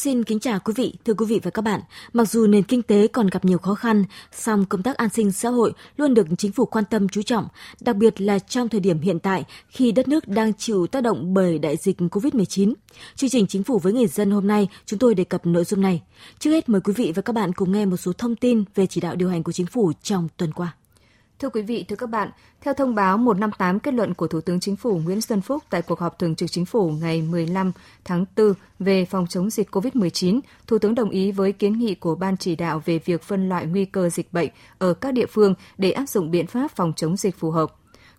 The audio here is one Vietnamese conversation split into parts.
Xin kính chào quý vị, thưa quý vị và các bạn. Mặc dù nền kinh tế còn gặp nhiều khó khăn, song công tác an sinh xã hội luôn được chính phủ quan tâm chú trọng, đặc biệt là trong thời điểm hiện tại khi đất nước đang chịu tác động bởi đại dịch COVID-19. Chương trình Chính phủ với người dân hôm nay, chúng tôi đề cập nội dung này. Trước hết mời quý vị và các bạn cùng nghe một số thông tin về chỉ đạo điều hành của chính phủ trong tuần qua. Thưa quý vị, thưa các bạn, theo thông báo 158 kết luận của Thủ tướng Chính phủ Nguyễn Xuân Phúc tại cuộc họp thường trực Chính phủ ngày 15 tháng 4 về phòng chống dịch COVID-19, Thủ tướng đồng ý với kiến nghị của Ban chỉ đạo về việc phân loại nguy cơ dịch bệnh ở các địa phương để áp dụng biện pháp phòng chống dịch phù hợp.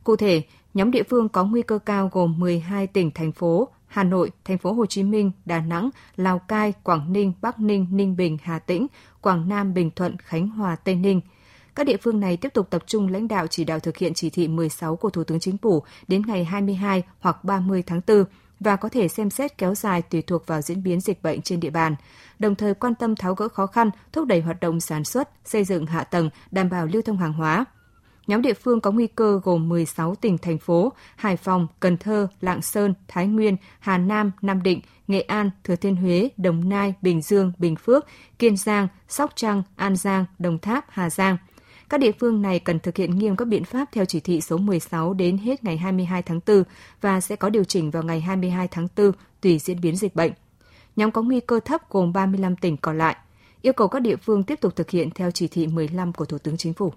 Cụ thể, nhóm địa phương có nguy cơ cao gồm 12 tỉnh, thành phố, Hà Nội, Thành phố Hồ Chí Minh, Đà Nẵng, Lào Cai, Quảng Ninh, Bắc Ninh, Ninh Bình, Hà Tĩnh, Quảng Nam, Bình Thuận, Khánh Hòa, Tây Ninh – các địa phương này tiếp tục tập trung lãnh đạo chỉ đạo thực hiện chỉ thị 16 của Thủ tướng Chính phủ đến ngày 22 hoặc 30 tháng 4 và có thể xem xét kéo dài tùy thuộc vào diễn biến dịch bệnh trên địa bàn, đồng thời quan tâm tháo gỡ khó khăn, thúc đẩy hoạt động sản xuất, xây dựng hạ tầng, đảm bảo lưu thông hàng hóa. Nhóm địa phương có nguy cơ gồm 16 tỉnh, thành phố, Hải Phòng, Cần Thơ, Lạng Sơn, Thái Nguyên, Hà Nam, Nam Định, Nghệ An, Thừa Thiên Huế, Đồng Nai, Bình Dương, Bình Phước, Kiên Giang, Sóc Trăng, An Giang, Đồng Tháp, Hà Giang – các địa phương này cần thực hiện nghiêm các biện pháp theo chỉ thị số 16 đến hết ngày 22 tháng 4 và sẽ có điều chỉnh vào ngày 22 tháng 4 tùy diễn biến dịch bệnh. Nhóm có nguy cơ thấp gồm 35 tỉnh còn lại, yêu cầu các địa phương tiếp tục thực hiện theo chỉ thị 15 của Thủ tướng Chính phủ.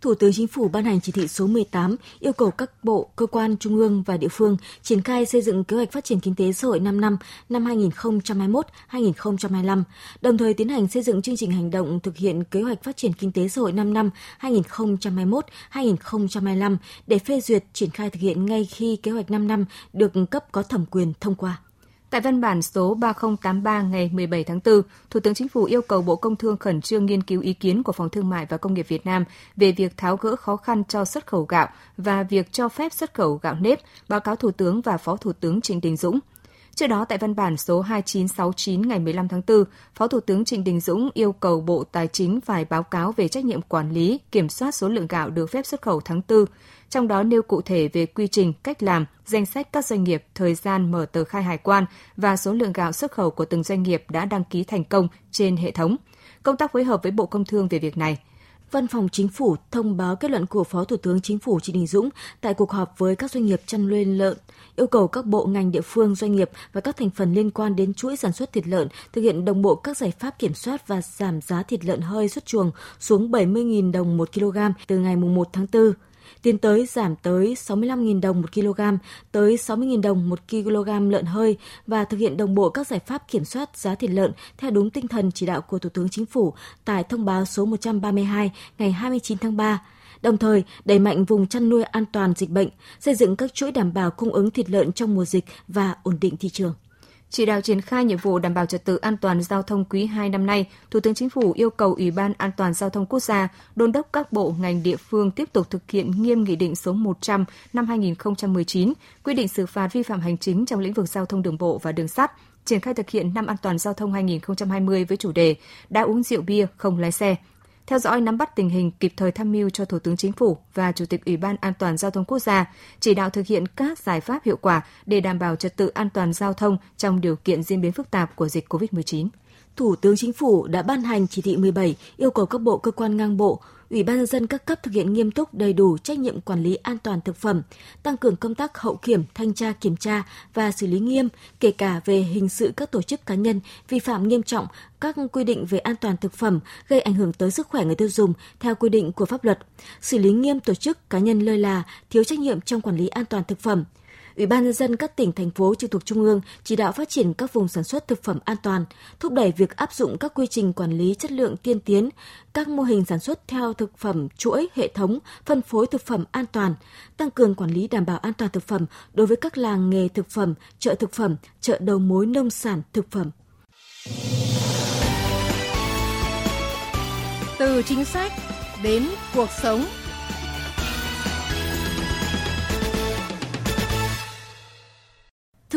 Thủ tướng Chính phủ ban hành chỉ thị số 18 yêu cầu các bộ, cơ quan trung ương và địa phương triển khai xây dựng kế hoạch phát triển kinh tế xã hội 5 năm năm 2021-2025, đồng thời tiến hành xây dựng chương trình hành động thực hiện kế hoạch phát triển kinh tế xã hội 5 năm 2021-2025 để phê duyệt triển khai thực hiện ngay khi kế hoạch 5 năm được cấp có thẩm quyền thông qua. Tại văn bản số 3083 ngày 17 tháng 4, Thủ tướng Chính phủ yêu cầu Bộ Công Thương khẩn trương nghiên cứu ý kiến của Phòng Thương mại và Công nghiệp Việt Nam về việc tháo gỡ khó khăn cho xuất khẩu gạo và việc cho phép xuất khẩu gạo nếp, báo cáo Thủ tướng và Phó Thủ tướng Trịnh Đình Dũng. Trước đó, tại văn bản số 2969 ngày 15 tháng 4, Phó Thủ tướng Trịnh Đình Dũng yêu cầu Bộ Tài chính phải báo cáo về trách nhiệm quản lý, kiểm soát số lượng gạo được phép xuất khẩu tháng 4, trong đó nêu cụ thể về quy trình, cách làm, danh sách các doanh nghiệp, thời gian mở tờ khai hải quan và số lượng gạo xuất khẩu của từng doanh nghiệp đã đăng ký thành công trên hệ thống. Công tác phối hợp với Bộ Công Thương về việc này – Văn phòng Chính phủ thông báo kết luận của Phó Thủ tướng Chính phủ Trịnh Đình Dũng tại cuộc họp với các doanh nghiệp chăn nuôi lợn, yêu cầu các bộ ngành địa phương, doanh nghiệp và các thành phần liên quan đến chuỗi sản xuất thịt lợn thực hiện đồng bộ các giải pháp kiểm soát và giảm giá thịt lợn hơi xuất chuồng xuống 70.000 đồng một kg từ ngày 1 tháng 4 tiến tới giảm tới 65.000 đồng 1 kg tới 60.000 đồng 1 kg lợn hơi và thực hiện đồng bộ các giải pháp kiểm soát giá thịt lợn theo đúng tinh thần chỉ đạo của Thủ tướng Chính phủ tại thông báo số 132 ngày 29 tháng 3 đồng thời đẩy mạnh vùng chăn nuôi an toàn dịch bệnh, xây dựng các chuỗi đảm bảo cung ứng thịt lợn trong mùa dịch và ổn định thị trường. Chỉ đạo triển khai nhiệm vụ đảm bảo trật tự an toàn giao thông quý 2 năm nay, Thủ tướng Chính phủ yêu cầu Ủy ban An toàn giao thông quốc gia đôn đốc các bộ ngành địa phương tiếp tục thực hiện nghiêm nghị định số 100 năm 2019, quy định xử phạt vi phạm hành chính trong lĩnh vực giao thông đường bộ và đường sắt, triển khai thực hiện năm an toàn giao thông 2020 với chủ đề đã uống rượu bia không lái xe, theo dõi nắm bắt tình hình kịp thời tham mưu cho Thủ tướng Chính phủ và Chủ tịch Ủy ban An toàn giao thông quốc gia, chỉ đạo thực hiện các giải pháp hiệu quả để đảm bảo trật tự an toàn giao thông trong điều kiện diễn biến phức tạp của dịch COVID-19. Thủ tướng Chính phủ đã ban hành chỉ thị 17 yêu cầu các bộ cơ quan ngang bộ Ủy ban nhân dân các cấp thực hiện nghiêm túc đầy đủ trách nhiệm quản lý an toàn thực phẩm, tăng cường công tác hậu kiểm, thanh tra kiểm tra và xử lý nghiêm, kể cả về hình sự các tổ chức cá nhân vi phạm nghiêm trọng các quy định về an toàn thực phẩm gây ảnh hưởng tới sức khỏe người tiêu dùng theo quy định của pháp luật, xử lý nghiêm tổ chức cá nhân lơ là, thiếu trách nhiệm trong quản lý an toàn thực phẩm, Ủy ban nhân dân các tỉnh thành phố trực thuộc trung ương chỉ đạo phát triển các vùng sản xuất thực phẩm an toàn, thúc đẩy việc áp dụng các quy trình quản lý chất lượng tiên tiến, các mô hình sản xuất theo thực phẩm chuỗi hệ thống phân phối thực phẩm an toàn, tăng cường quản lý đảm bảo an toàn thực phẩm đối với các làng nghề thực phẩm, chợ thực phẩm, chợ đầu mối nông sản thực phẩm. Từ chính sách đến cuộc sống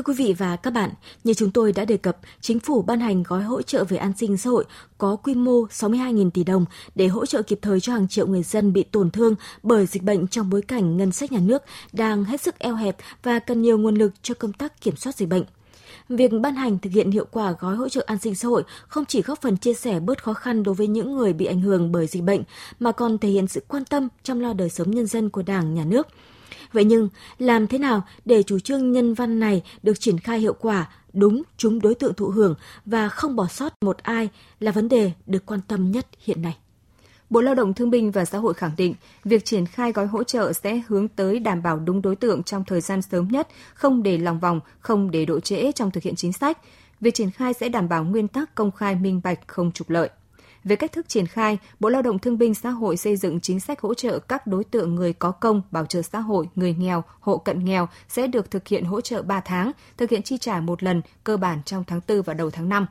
Thưa quý vị và các bạn, như chúng tôi đã đề cập, chính phủ ban hành gói hỗ trợ về an sinh xã hội có quy mô 62.000 tỷ đồng để hỗ trợ kịp thời cho hàng triệu người dân bị tổn thương bởi dịch bệnh trong bối cảnh ngân sách nhà nước đang hết sức eo hẹp và cần nhiều nguồn lực cho công tác kiểm soát dịch bệnh. Việc ban hành thực hiện hiệu quả gói hỗ trợ an sinh xã hội không chỉ góp phần chia sẻ bớt khó khăn đối với những người bị ảnh hưởng bởi dịch bệnh, mà còn thể hiện sự quan tâm chăm lo đời sống nhân dân của Đảng, Nhà nước – Vậy nhưng, làm thế nào để chủ trương nhân văn này được triển khai hiệu quả, đúng chúng đối tượng thụ hưởng và không bỏ sót một ai là vấn đề được quan tâm nhất hiện nay. Bộ Lao động Thương binh và Xã hội khẳng định, việc triển khai gói hỗ trợ sẽ hướng tới đảm bảo đúng đối tượng trong thời gian sớm nhất, không để lòng vòng, không để độ trễ trong thực hiện chính sách. Việc triển khai sẽ đảm bảo nguyên tắc công khai minh bạch không trục lợi. Về cách thức triển khai, Bộ Lao động Thương binh Xã hội xây dựng chính sách hỗ trợ các đối tượng người có công, bảo trợ xã hội, người nghèo, hộ cận nghèo sẽ được thực hiện hỗ trợ 3 tháng, thực hiện chi trả một lần, cơ bản trong tháng 4 và đầu tháng 5.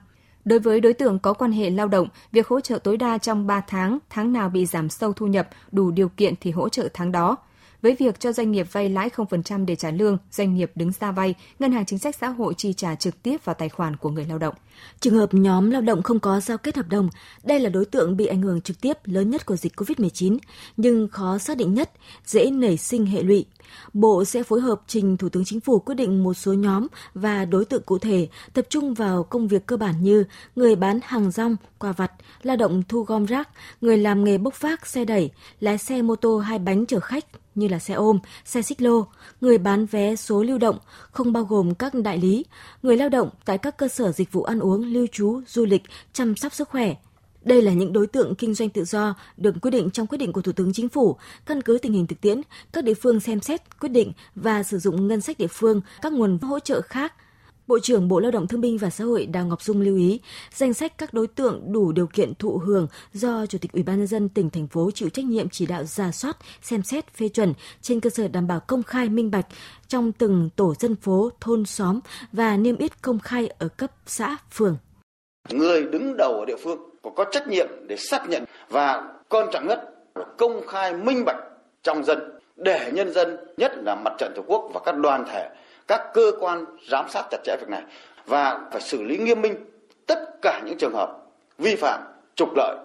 Đối với đối tượng có quan hệ lao động, việc hỗ trợ tối đa trong 3 tháng, tháng nào bị giảm sâu thu nhập, đủ điều kiện thì hỗ trợ tháng đó. Với việc cho doanh nghiệp vay lãi 0% để trả lương, doanh nghiệp đứng ra vay, Ngân hàng Chính sách Xã hội chi trả trực tiếp vào tài khoản của người lao động. Trường hợp nhóm lao động không có giao kết hợp đồng, đây là đối tượng bị ảnh hưởng trực tiếp lớn nhất của dịch COVID-19, nhưng khó xác định nhất, dễ nảy sinh hệ lụy. Bộ sẽ phối hợp trình Thủ tướng Chính phủ quyết định một số nhóm và đối tượng cụ thể, tập trung vào công việc cơ bản như người bán hàng rong, quà vặt, lao động thu gom rác, người làm nghề bốc vác, xe đẩy, lái xe mô tô hai bánh chở khách, như là xe ôm, xe xích lô, người bán vé số lưu động, không bao gồm các đại lý, người lao động tại các cơ sở dịch vụ ăn uống, lưu trú, du lịch, chăm sóc sức khỏe. Đây là những đối tượng kinh doanh tự do được quy định trong quyết định của Thủ tướng Chính phủ, căn cứ tình hình thực tiễn, các địa phương xem xét, quyết định và sử dụng ngân sách địa phương, các nguồn hỗ trợ khác – Bộ trưởng Bộ Lao động Thương binh và Xã hội Đào Ngọc Dung lưu ý, danh sách các đối tượng đủ điều kiện thụ hưởng do Chủ tịch Ủy ban nhân dân tỉnh thành phố chịu trách nhiệm chỉ đạo ra soát, xem xét, phê chuẩn trên cơ sở đảm bảo công khai minh bạch trong từng tổ dân phố, thôn xóm và niêm yết công khai ở cấp xã, phường. Người đứng đầu ở địa phương có trách nhiệm để xác nhận và quan trọng nhất là công khai minh bạch trong dân để nhân dân nhất là mặt trận tổ quốc và các đoàn thể các cơ quan giám sát chặt chẽ việc này và phải xử lý nghiêm minh tất cả những trường hợp vi phạm trục lợi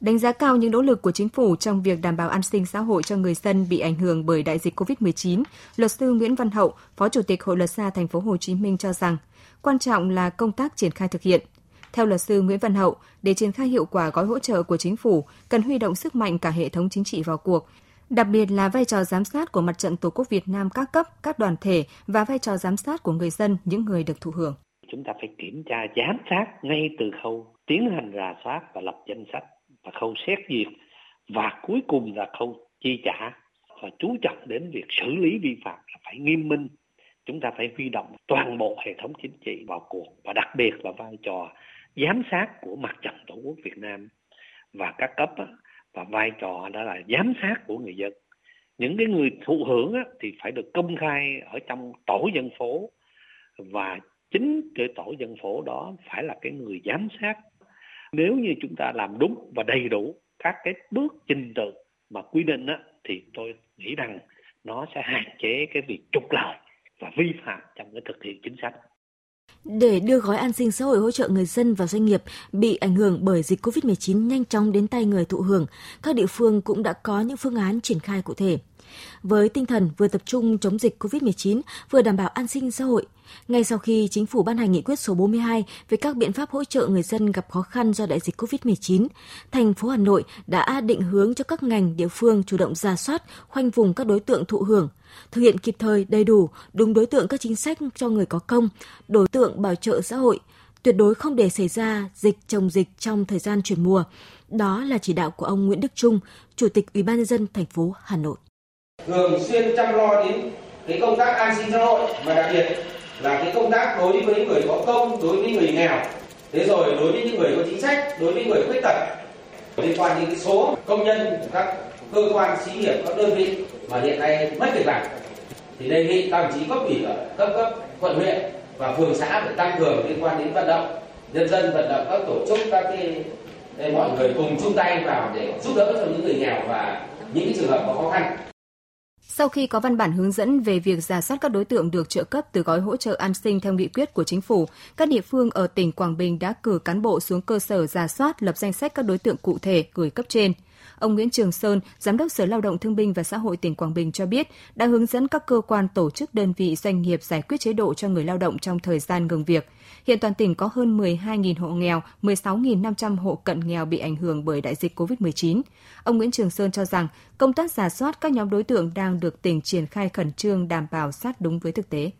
Đánh giá cao những nỗ lực của chính phủ trong việc đảm bảo an sinh xã hội cho người dân bị ảnh hưởng bởi đại dịch COVID-19, luật sư Nguyễn Văn Hậu, Phó Chủ tịch Hội luật gia thành phố Hồ Chí Minh cho rằng, quan trọng là công tác triển khai thực hiện. Theo luật sư Nguyễn Văn Hậu, để triển khai hiệu quả gói hỗ trợ của chính phủ, cần huy động sức mạnh cả hệ thống chính trị vào cuộc, đặc biệt là vai trò giám sát của Mặt trận Tổ quốc Việt Nam các cấp, các đoàn thể và vai trò giám sát của người dân, những người được thụ hưởng. Chúng ta phải kiểm tra giám sát ngay từ khâu tiến hành rà soát và lập danh sách và khâu xét duyệt và cuối cùng là khâu chi trả và chú trọng đến việc xử lý vi phạm là phải nghiêm minh chúng ta phải huy động toàn bộ hệ thống chính trị vào cuộc và đặc biệt là vai trò giám sát của mặt trận tổ quốc Việt Nam và các cấp và vai trò đó là giám sát của người dân. Những cái người thụ hưởng á, thì phải được công khai ở trong tổ dân phố. Và chính cái tổ dân phố đó phải là cái người giám sát. Nếu như chúng ta làm đúng và đầy đủ các cái bước trình tự mà quy định á, thì tôi nghĩ rằng nó sẽ hạn chế cái việc trục lợi và vi phạm trong cái thực hiện chính sách để đưa gói an sinh xã hội hỗ trợ người dân và doanh nghiệp bị ảnh hưởng bởi dịch COVID-19 nhanh chóng đến tay người thụ hưởng, các địa phương cũng đã có những phương án triển khai cụ thể. Với tinh thần vừa tập trung chống dịch COVID-19, vừa đảm bảo an sinh xã hội, ngay sau khi chính phủ ban hành nghị quyết số 42 về các biện pháp hỗ trợ người dân gặp khó khăn do đại dịch COVID-19, thành phố Hà Nội đã định hướng cho các ngành địa phương chủ động ra soát, khoanh vùng các đối tượng thụ hưởng, thực hiện kịp thời, đầy đủ, đúng đối tượng các chính sách cho người có công, đối tượng bảo trợ xã hội, tuyệt đối không để xảy ra dịch chồng dịch trong thời gian chuyển mùa. Đó là chỉ đạo của ông Nguyễn Đức Trung, Chủ tịch Ủy ban nhân dân thành phố Hà Nội. Thường xuyên chăm lo đến cái công tác an sinh xã hội mà đặc biệt là cái công tác đối với người có công, đối với người nghèo, thế rồi đối với những người có chính sách, đối với người khuyết tật. Liên quan đến cái số công nhân các cơ quan xí nghiệp các đơn vị mà hiện nay mất việc làm. Thì đề nghị các đồng chí cấp ủy ở cấp cấp quận huyện và phường xã phải tăng cường liên quan đến vận động nhân dân vận động các tổ chức các cái để mọi người cùng chung tay vào để giúp đỡ cho những người nghèo và những trường hợp có khó khăn. Sau khi có văn bản hướng dẫn về việc giả soát các đối tượng được trợ cấp từ gói hỗ trợ an sinh theo nghị quyết của chính phủ, các địa phương ở tỉnh Quảng Bình đã cử cán bộ xuống cơ sở giả soát lập danh sách các đối tượng cụ thể gửi cấp trên. Ông Nguyễn Trường Sơn, Giám đốc Sở Lao động Thương binh và Xã hội tỉnh Quảng Bình cho biết, đã hướng dẫn các cơ quan tổ chức đơn vị doanh nghiệp giải quyết chế độ cho người lao động trong thời gian ngừng việc. Hiện toàn tỉnh có hơn 12.000 hộ nghèo, 16.500 hộ cận nghèo bị ảnh hưởng bởi đại dịch COVID-19. Ông Nguyễn Trường Sơn cho rằng công tác giả soát các nhóm đối tượng đang được tỉnh triển khai khẩn trương đảm bảo sát đúng với thực tế.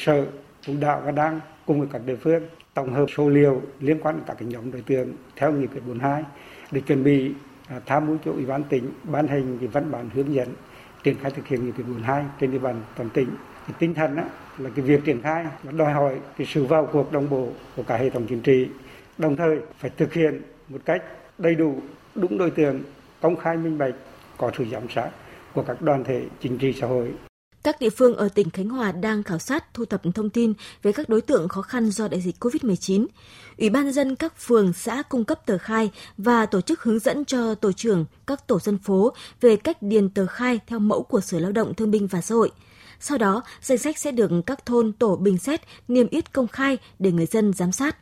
Sở chủ đạo và đang cùng với các địa phương tổng hợp số liệu liên quan đến các nhóm đối tượng theo nghị quyết 42 để chuẩn bị À, tham mưu cho ủy ban tỉnh ban hành cái văn bản hướng dẫn triển khai thực hiện nghị quyết 42 trên địa bàn toàn tỉnh. Cái tinh thần á, là cái việc triển khai nó đòi hỏi cái sự vào cuộc đồng bộ của cả hệ thống chính trị, đồng thời phải thực hiện một cách đầy đủ, đúng đối tượng, công khai minh bạch, có sự giám sát của các đoàn thể chính trị xã hội. Các địa phương ở tỉnh Khánh Hòa đang khảo sát thu thập thông tin về các đối tượng khó khăn do đại dịch COVID-19. Ủy ban dân các phường, xã cung cấp tờ khai và tổ chức hướng dẫn cho tổ trưởng các tổ dân phố về cách điền tờ khai theo mẫu của Sở Lao động Thương binh và Xã hội. Sau đó, danh sách sẽ được các thôn tổ bình xét niêm yết công khai để người dân giám sát.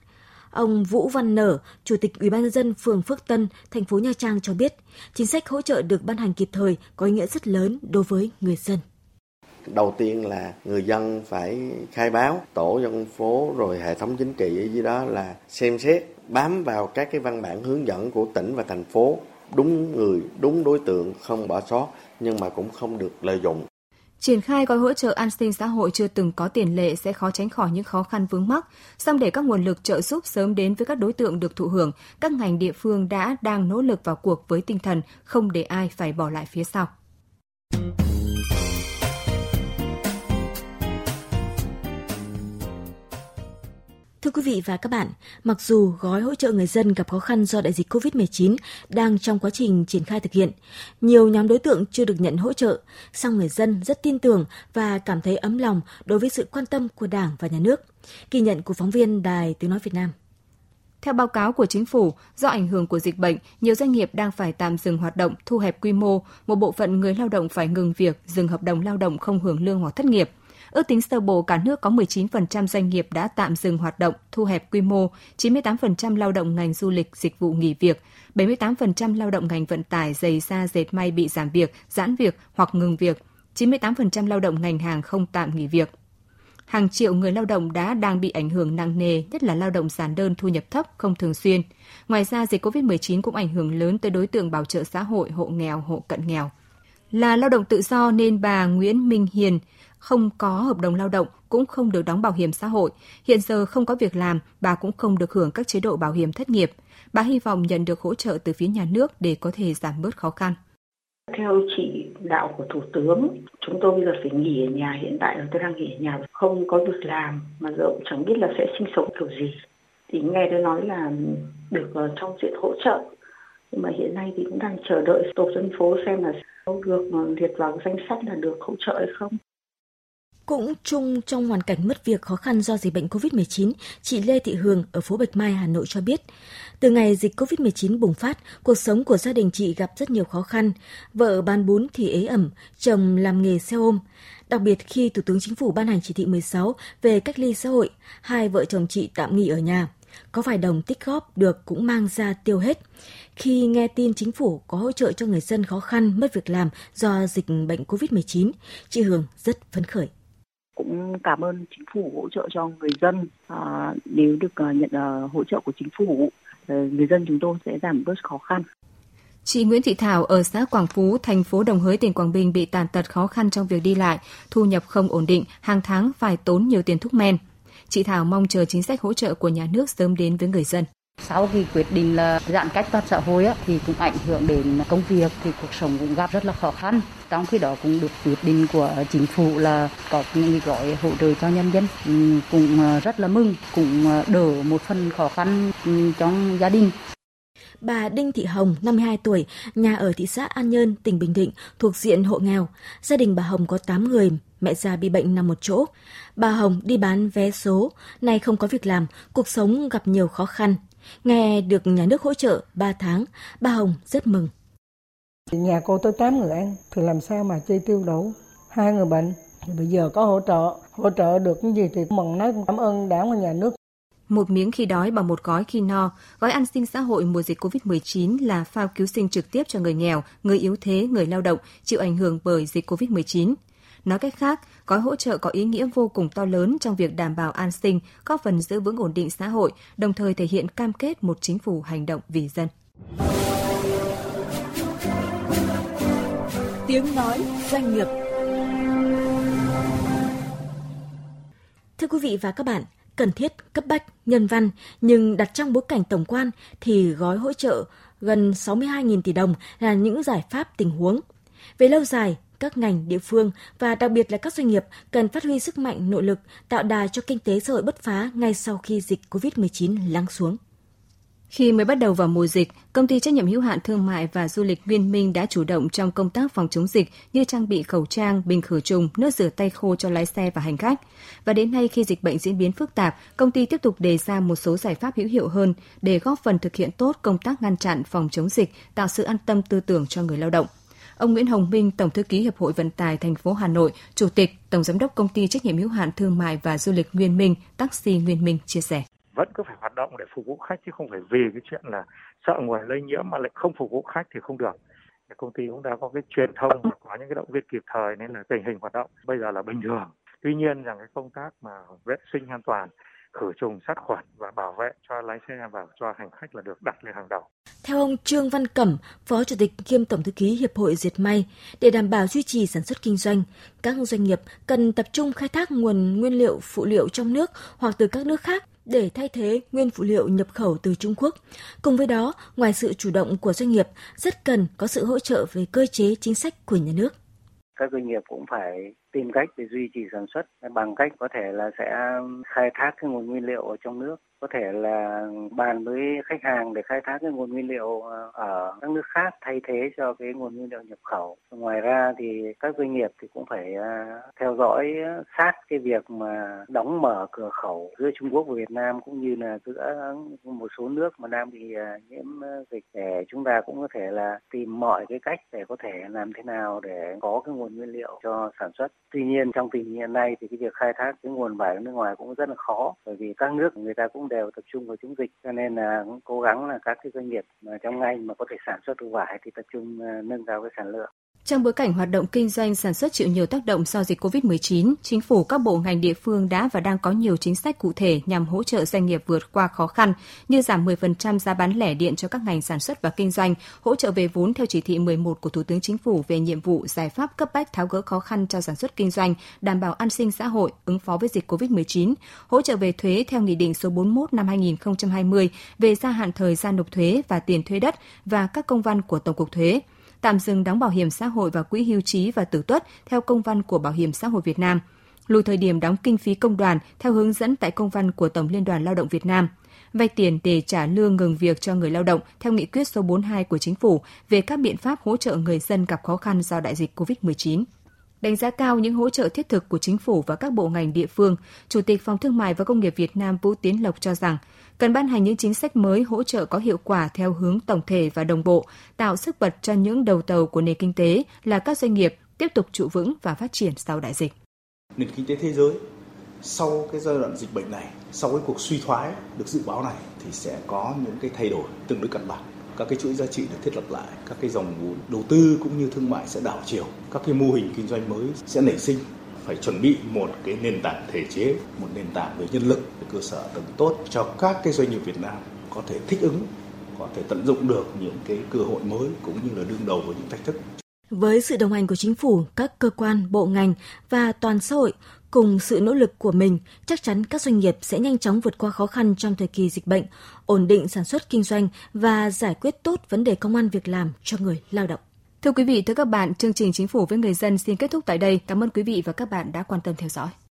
Ông Vũ Văn Nở, Chủ tịch Ủy ban nhân dân phường Phước Tân, thành phố Nha Trang cho biết, chính sách hỗ trợ được ban hành kịp thời có ý nghĩa rất lớn đối với người dân. Đầu tiên là người dân phải khai báo tổ dân phố rồi hệ thống chính trị ở dưới đó là xem xét bám vào các cái văn bản hướng dẫn của tỉnh và thành phố đúng người, đúng đối tượng, không bỏ sót nhưng mà cũng không được lợi dụng. Triển khai gói hỗ trợ an sinh xã hội chưa từng có tiền lệ sẽ khó tránh khỏi những khó khăn vướng mắc. Song để các nguồn lực trợ giúp sớm đến với các đối tượng được thụ hưởng, các ngành địa phương đã đang nỗ lực vào cuộc với tinh thần không để ai phải bỏ lại phía sau. Thưa quý vị và các bạn, mặc dù gói hỗ trợ người dân gặp khó khăn do đại dịch COVID-19 đang trong quá trình triển khai thực hiện, nhiều nhóm đối tượng chưa được nhận hỗ trợ, song người dân rất tin tưởng và cảm thấy ấm lòng đối với sự quan tâm của Đảng và Nhà nước. Ghi nhận của phóng viên Đài Tiếng Nói Việt Nam. Theo báo cáo của chính phủ, do ảnh hưởng của dịch bệnh, nhiều doanh nghiệp đang phải tạm dừng hoạt động, thu hẹp quy mô, một bộ phận người lao động phải ngừng việc, dừng hợp đồng lao động không hưởng lương hoặc thất nghiệp – Ước tính sơ bộ cả nước có 19% doanh nghiệp đã tạm dừng hoạt động, thu hẹp quy mô, 98% lao động ngành du lịch, dịch vụ nghỉ việc, 78% lao động ngành vận tải, giày da, dệt may bị giảm việc, giãn việc hoặc ngừng việc, 98% lao động ngành hàng không tạm nghỉ việc. Hàng triệu người lao động đã đang bị ảnh hưởng nặng nề, nhất là lao động giản đơn thu nhập thấp, không thường xuyên. Ngoài ra, dịch COVID-19 cũng ảnh hưởng lớn tới đối tượng bảo trợ xã hội, hộ nghèo, hộ cận nghèo. Là lao động tự do nên bà Nguyễn Minh Hiền, không có hợp đồng lao động cũng không được đóng bảo hiểm xã hội. Hiện giờ không có việc làm, bà cũng không được hưởng các chế độ bảo hiểm thất nghiệp. Bà hy vọng nhận được hỗ trợ từ phía nhà nước để có thể giảm bớt khó khăn. Theo chỉ đạo của Thủ tướng, chúng tôi bây giờ phải nghỉ ở nhà. Hiện tại là tôi đang nghỉ ở nhà, không có việc làm mà giờ cũng chẳng biết là sẽ sinh sống kiểu gì. Thì nghe tôi nói là được ờ, trong diện hỗ trợ. Nhưng mà hiện nay thì cũng đang chờ đợi tổ dân phố xem là có được ờ, liệt vào danh sách là được hỗ trợ hay không. Cũng chung trong hoàn cảnh mất việc khó khăn do dịch bệnh COVID-19, chị Lê Thị Hường ở phố Bạch Mai, Hà Nội cho biết, từ ngày dịch COVID-19 bùng phát, cuộc sống của gia đình chị gặp rất nhiều khó khăn. Vợ bán bún thì ế ẩm, chồng làm nghề xe ôm. Đặc biệt khi Thủ tướng Chính phủ ban hành chỉ thị 16 về cách ly xã hội, hai vợ chồng chị tạm nghỉ ở nhà. Có vài đồng tích góp được cũng mang ra tiêu hết. Khi nghe tin chính phủ có hỗ trợ cho người dân khó khăn mất việc làm do dịch bệnh COVID-19, chị Hường rất phấn khởi cũng cảm ơn chính phủ hỗ trợ cho người dân à, nếu được à, nhận à, hỗ trợ của chính phủ à, người dân chúng tôi sẽ giảm bớt khó khăn Chị Nguyễn Thị Thảo ở xã Quảng Phú, thành phố Đồng Hới, tỉnh Quảng Bình bị tàn tật khó khăn trong việc đi lại, thu nhập không ổn định, hàng tháng phải tốn nhiều tiền thuốc men. Chị Thảo mong chờ chính sách hỗ trợ của nhà nước sớm đến với người dân. Sau khi quyết định là giãn cách toàn xã hội á, thì cũng ảnh hưởng đến công việc thì cuộc sống cũng gặp rất là khó khăn. Trong khi đó cũng được quyết định của chính phủ là có những gói hỗ trợ cho nhân dân ừ, cũng ờ, rất là mừng, cũng ờ, đỡ một phần khó khăn ừ, trong gia đình. Bà Đinh Thị Hồng, 52 tuổi, nhà ở thị xã An Nhơn, tỉnh Bình Định, thuộc diện hộ nghèo. Gia đình bà Hồng có 8 người, mẹ già bị bệnh nằm một chỗ. Bà Hồng đi bán vé số, nay không có việc làm, cuộc sống gặp nhiều khó khăn. Nghe được nhà nước hỗ trợ 3 tháng, bà Hồng rất mừng. Nhà cô tới 8 người ăn thì làm sao mà chi tiêu đủ? Hai người bệnh thì bây giờ có hỗ trợ, hỗ trợ được cái gì thì mừng nói cảm ơn đảng và nhà nước. Một miếng khi đói bằng một gói khi no, gói an sinh xã hội mùa dịch COVID-19 là phao cứu sinh trực tiếp cho người nghèo, người yếu thế, người lao động chịu ảnh hưởng bởi dịch COVID-19. Nói cách khác, gói hỗ trợ có ý nghĩa vô cùng to lớn trong việc đảm bảo an sinh, góp phần giữ vững ổn định xã hội, đồng thời thể hiện cam kết một chính phủ hành động vì dân. Tiếng nói doanh nghiệp Thưa quý vị và các bạn, cần thiết, cấp bách, nhân văn, nhưng đặt trong bối cảnh tổng quan thì gói hỗ trợ gần 62.000 tỷ đồng là những giải pháp tình huống. Về lâu dài, các ngành, địa phương và đặc biệt là các doanh nghiệp cần phát huy sức mạnh nội lực, tạo đà cho kinh tế xã hội bứt phá ngay sau khi dịch COVID-19 lắng xuống. Khi mới bắt đầu vào mùa dịch, công ty trách nhiệm hữu hạn thương mại và du lịch Nguyên Minh đã chủ động trong công tác phòng chống dịch như trang bị khẩu trang, bình khử trùng, nước rửa tay khô cho lái xe và hành khách. Và đến nay khi dịch bệnh diễn biến phức tạp, công ty tiếp tục đề ra một số giải pháp hữu hiệu hơn để góp phần thực hiện tốt công tác ngăn chặn phòng chống dịch, tạo sự an tâm tư tưởng cho người lao động. Ông Nguyễn Hồng Minh, Tổng thư ký Hiệp hội Vận tải thành phố Hà Nội, Chủ tịch, Tổng giám đốc công ty trách nhiệm hữu hạn thương mại và du lịch Nguyên Minh, Taxi Nguyên Minh chia sẻ. Vẫn cứ phải hoạt động để phục vụ khách chứ không phải vì cái chuyện là sợ nguồn lây nhiễm mà lại không phục vụ khách thì không được. Công ty cũng đã có cái truyền thông và có những cái động viên kịp thời nên là tình hình hoạt động bây giờ là bình thường. Tuy nhiên rằng cái công tác mà vệ sinh an toàn khử trùng sát khuẩn và bảo vệ cho lái xe và cho hành khách là được đặt lên hàng đầu. Theo ông Trương Văn Cẩm, Phó Chủ tịch kiêm Tổng thư ký Hiệp hội Diệt May, để đảm bảo duy trì sản xuất kinh doanh, các doanh nghiệp cần tập trung khai thác nguồn nguyên liệu phụ liệu trong nước hoặc từ các nước khác để thay thế nguyên phụ liệu nhập khẩu từ Trung Quốc. Cùng với đó, ngoài sự chủ động của doanh nghiệp, rất cần có sự hỗ trợ về cơ chế chính sách của nhà nước. Các doanh nghiệp cũng phải tìm cách để duy trì sản xuất bằng cách có thể là sẽ khai thác cái nguồn nguyên liệu ở trong nước, có thể là bàn với khách hàng để khai thác cái nguồn nguyên liệu ờ, ở các nước khác thay thế cho cái nguồn nguyên liệu nhập khẩu. Ngoài ra thì các doanh nghiệp thì cũng phải ờ, theo dõi sát cái việc mà đóng mở cửa khẩu giữa Trung Quốc và Việt Nam cũng như là giữa một số nước mà đang bị ờ, nhiễm dịch để chúng ta cũng có thể là tìm mọi cái cách để có thể làm thế nào để có cái nguồn nguyên liệu cho sản xuất. Tuy nhiên, trong tình hình hiện nay thì cái việc khai thác cái nguồn vải ở nước ngoài cũng rất là khó, bởi vì các nước người ta cũng đều tập trung vào chống dịch, cho nên là cũng cố gắng là các cái doanh nghiệp mà trong ngành mà có thể sản xuất được vải thì tập trung ờ, nâng cao cái sản lượng. Trong bối cảnh hoạt động kinh doanh sản xuất chịu nhiều tác động do dịch COVID-19, chính phủ các bộ ngành địa phương đã và đang có nhiều chính sách cụ thể nhằm hỗ trợ doanh nghiệp vượt qua khó khăn như giảm 10% giá bán lẻ điện cho các ngành sản xuất và kinh doanh, hỗ trợ về vốn theo chỉ thị 11 của Thủ tướng Chính phủ về nhiệm vụ giải pháp cấp bách tháo gỡ khó khăn cho sản xuất kinh doanh, đảm bảo an sinh xã hội, ứng phó với dịch COVID-19, hỗ trợ về thuế theo Nghị định số 41 năm 2020 về gia hạn thời gian nộp thuế và tiền thuê đất và các công văn của Tổng cục Thuế tạm dừng đóng bảo hiểm xã hội và quỹ hưu trí và tử tuất theo công văn của Bảo hiểm xã hội Việt Nam, lùi thời điểm đóng kinh phí công đoàn theo hướng dẫn tại công văn của Tổng Liên đoàn Lao động Việt Nam, vay tiền để trả lương ngừng việc cho người lao động theo nghị quyết số 42 của chính phủ về các biện pháp hỗ trợ người dân gặp khó khăn do đại dịch COVID-19. Đánh giá cao những hỗ trợ thiết thực của chính phủ và các bộ ngành địa phương, Chủ tịch Phòng Thương mại và Công nghiệp Việt Nam Vũ Tiến Lộc cho rằng cần ban hành những chính sách mới hỗ trợ có hiệu quả theo hướng tổng thể và đồng bộ, tạo sức bật cho những đầu tàu của nền kinh tế là các doanh nghiệp tiếp tục trụ vững và phát triển sau đại dịch. Nền kinh tế thế giới sau cái giai đoạn dịch bệnh này, sau cái cuộc suy thoái được dự báo này thì sẽ có những cái thay đổi tương đối căn bản các cái chuỗi giá trị được thiết lập lại, các cái dòng vốn đầu tư cũng như thương mại sẽ đảo chiều, các cái mô hình kinh doanh mới sẽ nảy sinh phải chuẩn bị một cái nền tảng thể chế, một nền tảng về nhân lực, về cơ sở tầng tốt cho các cái doanh nghiệp Việt Nam có thể thích ứng, có thể tận dụng được những cái cơ hội mới cũng như là đương đầu với những thách thức. Với sự đồng hành của chính phủ, các cơ quan, bộ ngành và toàn xã hội cùng sự nỗ lực của mình, chắc chắn các doanh nghiệp sẽ nhanh chóng vượt qua khó khăn trong thời kỳ dịch bệnh, ổn định sản xuất kinh doanh và giải quyết tốt vấn đề công an việc làm cho người lao động. Thưa quý vị, thưa các bạn, chương trình Chính phủ với người dân xin kết thúc tại đây. Cảm ơn quý vị và các bạn đã quan tâm theo dõi.